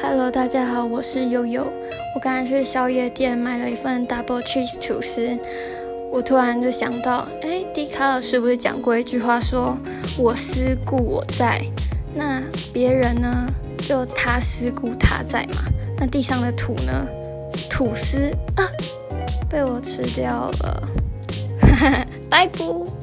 Hello，大家好，我是悠悠。我刚才去宵夜店买了一份 double cheese 吐司，我突然就想到，哎，笛卡尔是不是讲过一句话，说“我思故我在”？那别人呢，就他思故他在嘛？那地上的土呢？吐司啊，被我吃掉了，拜拜。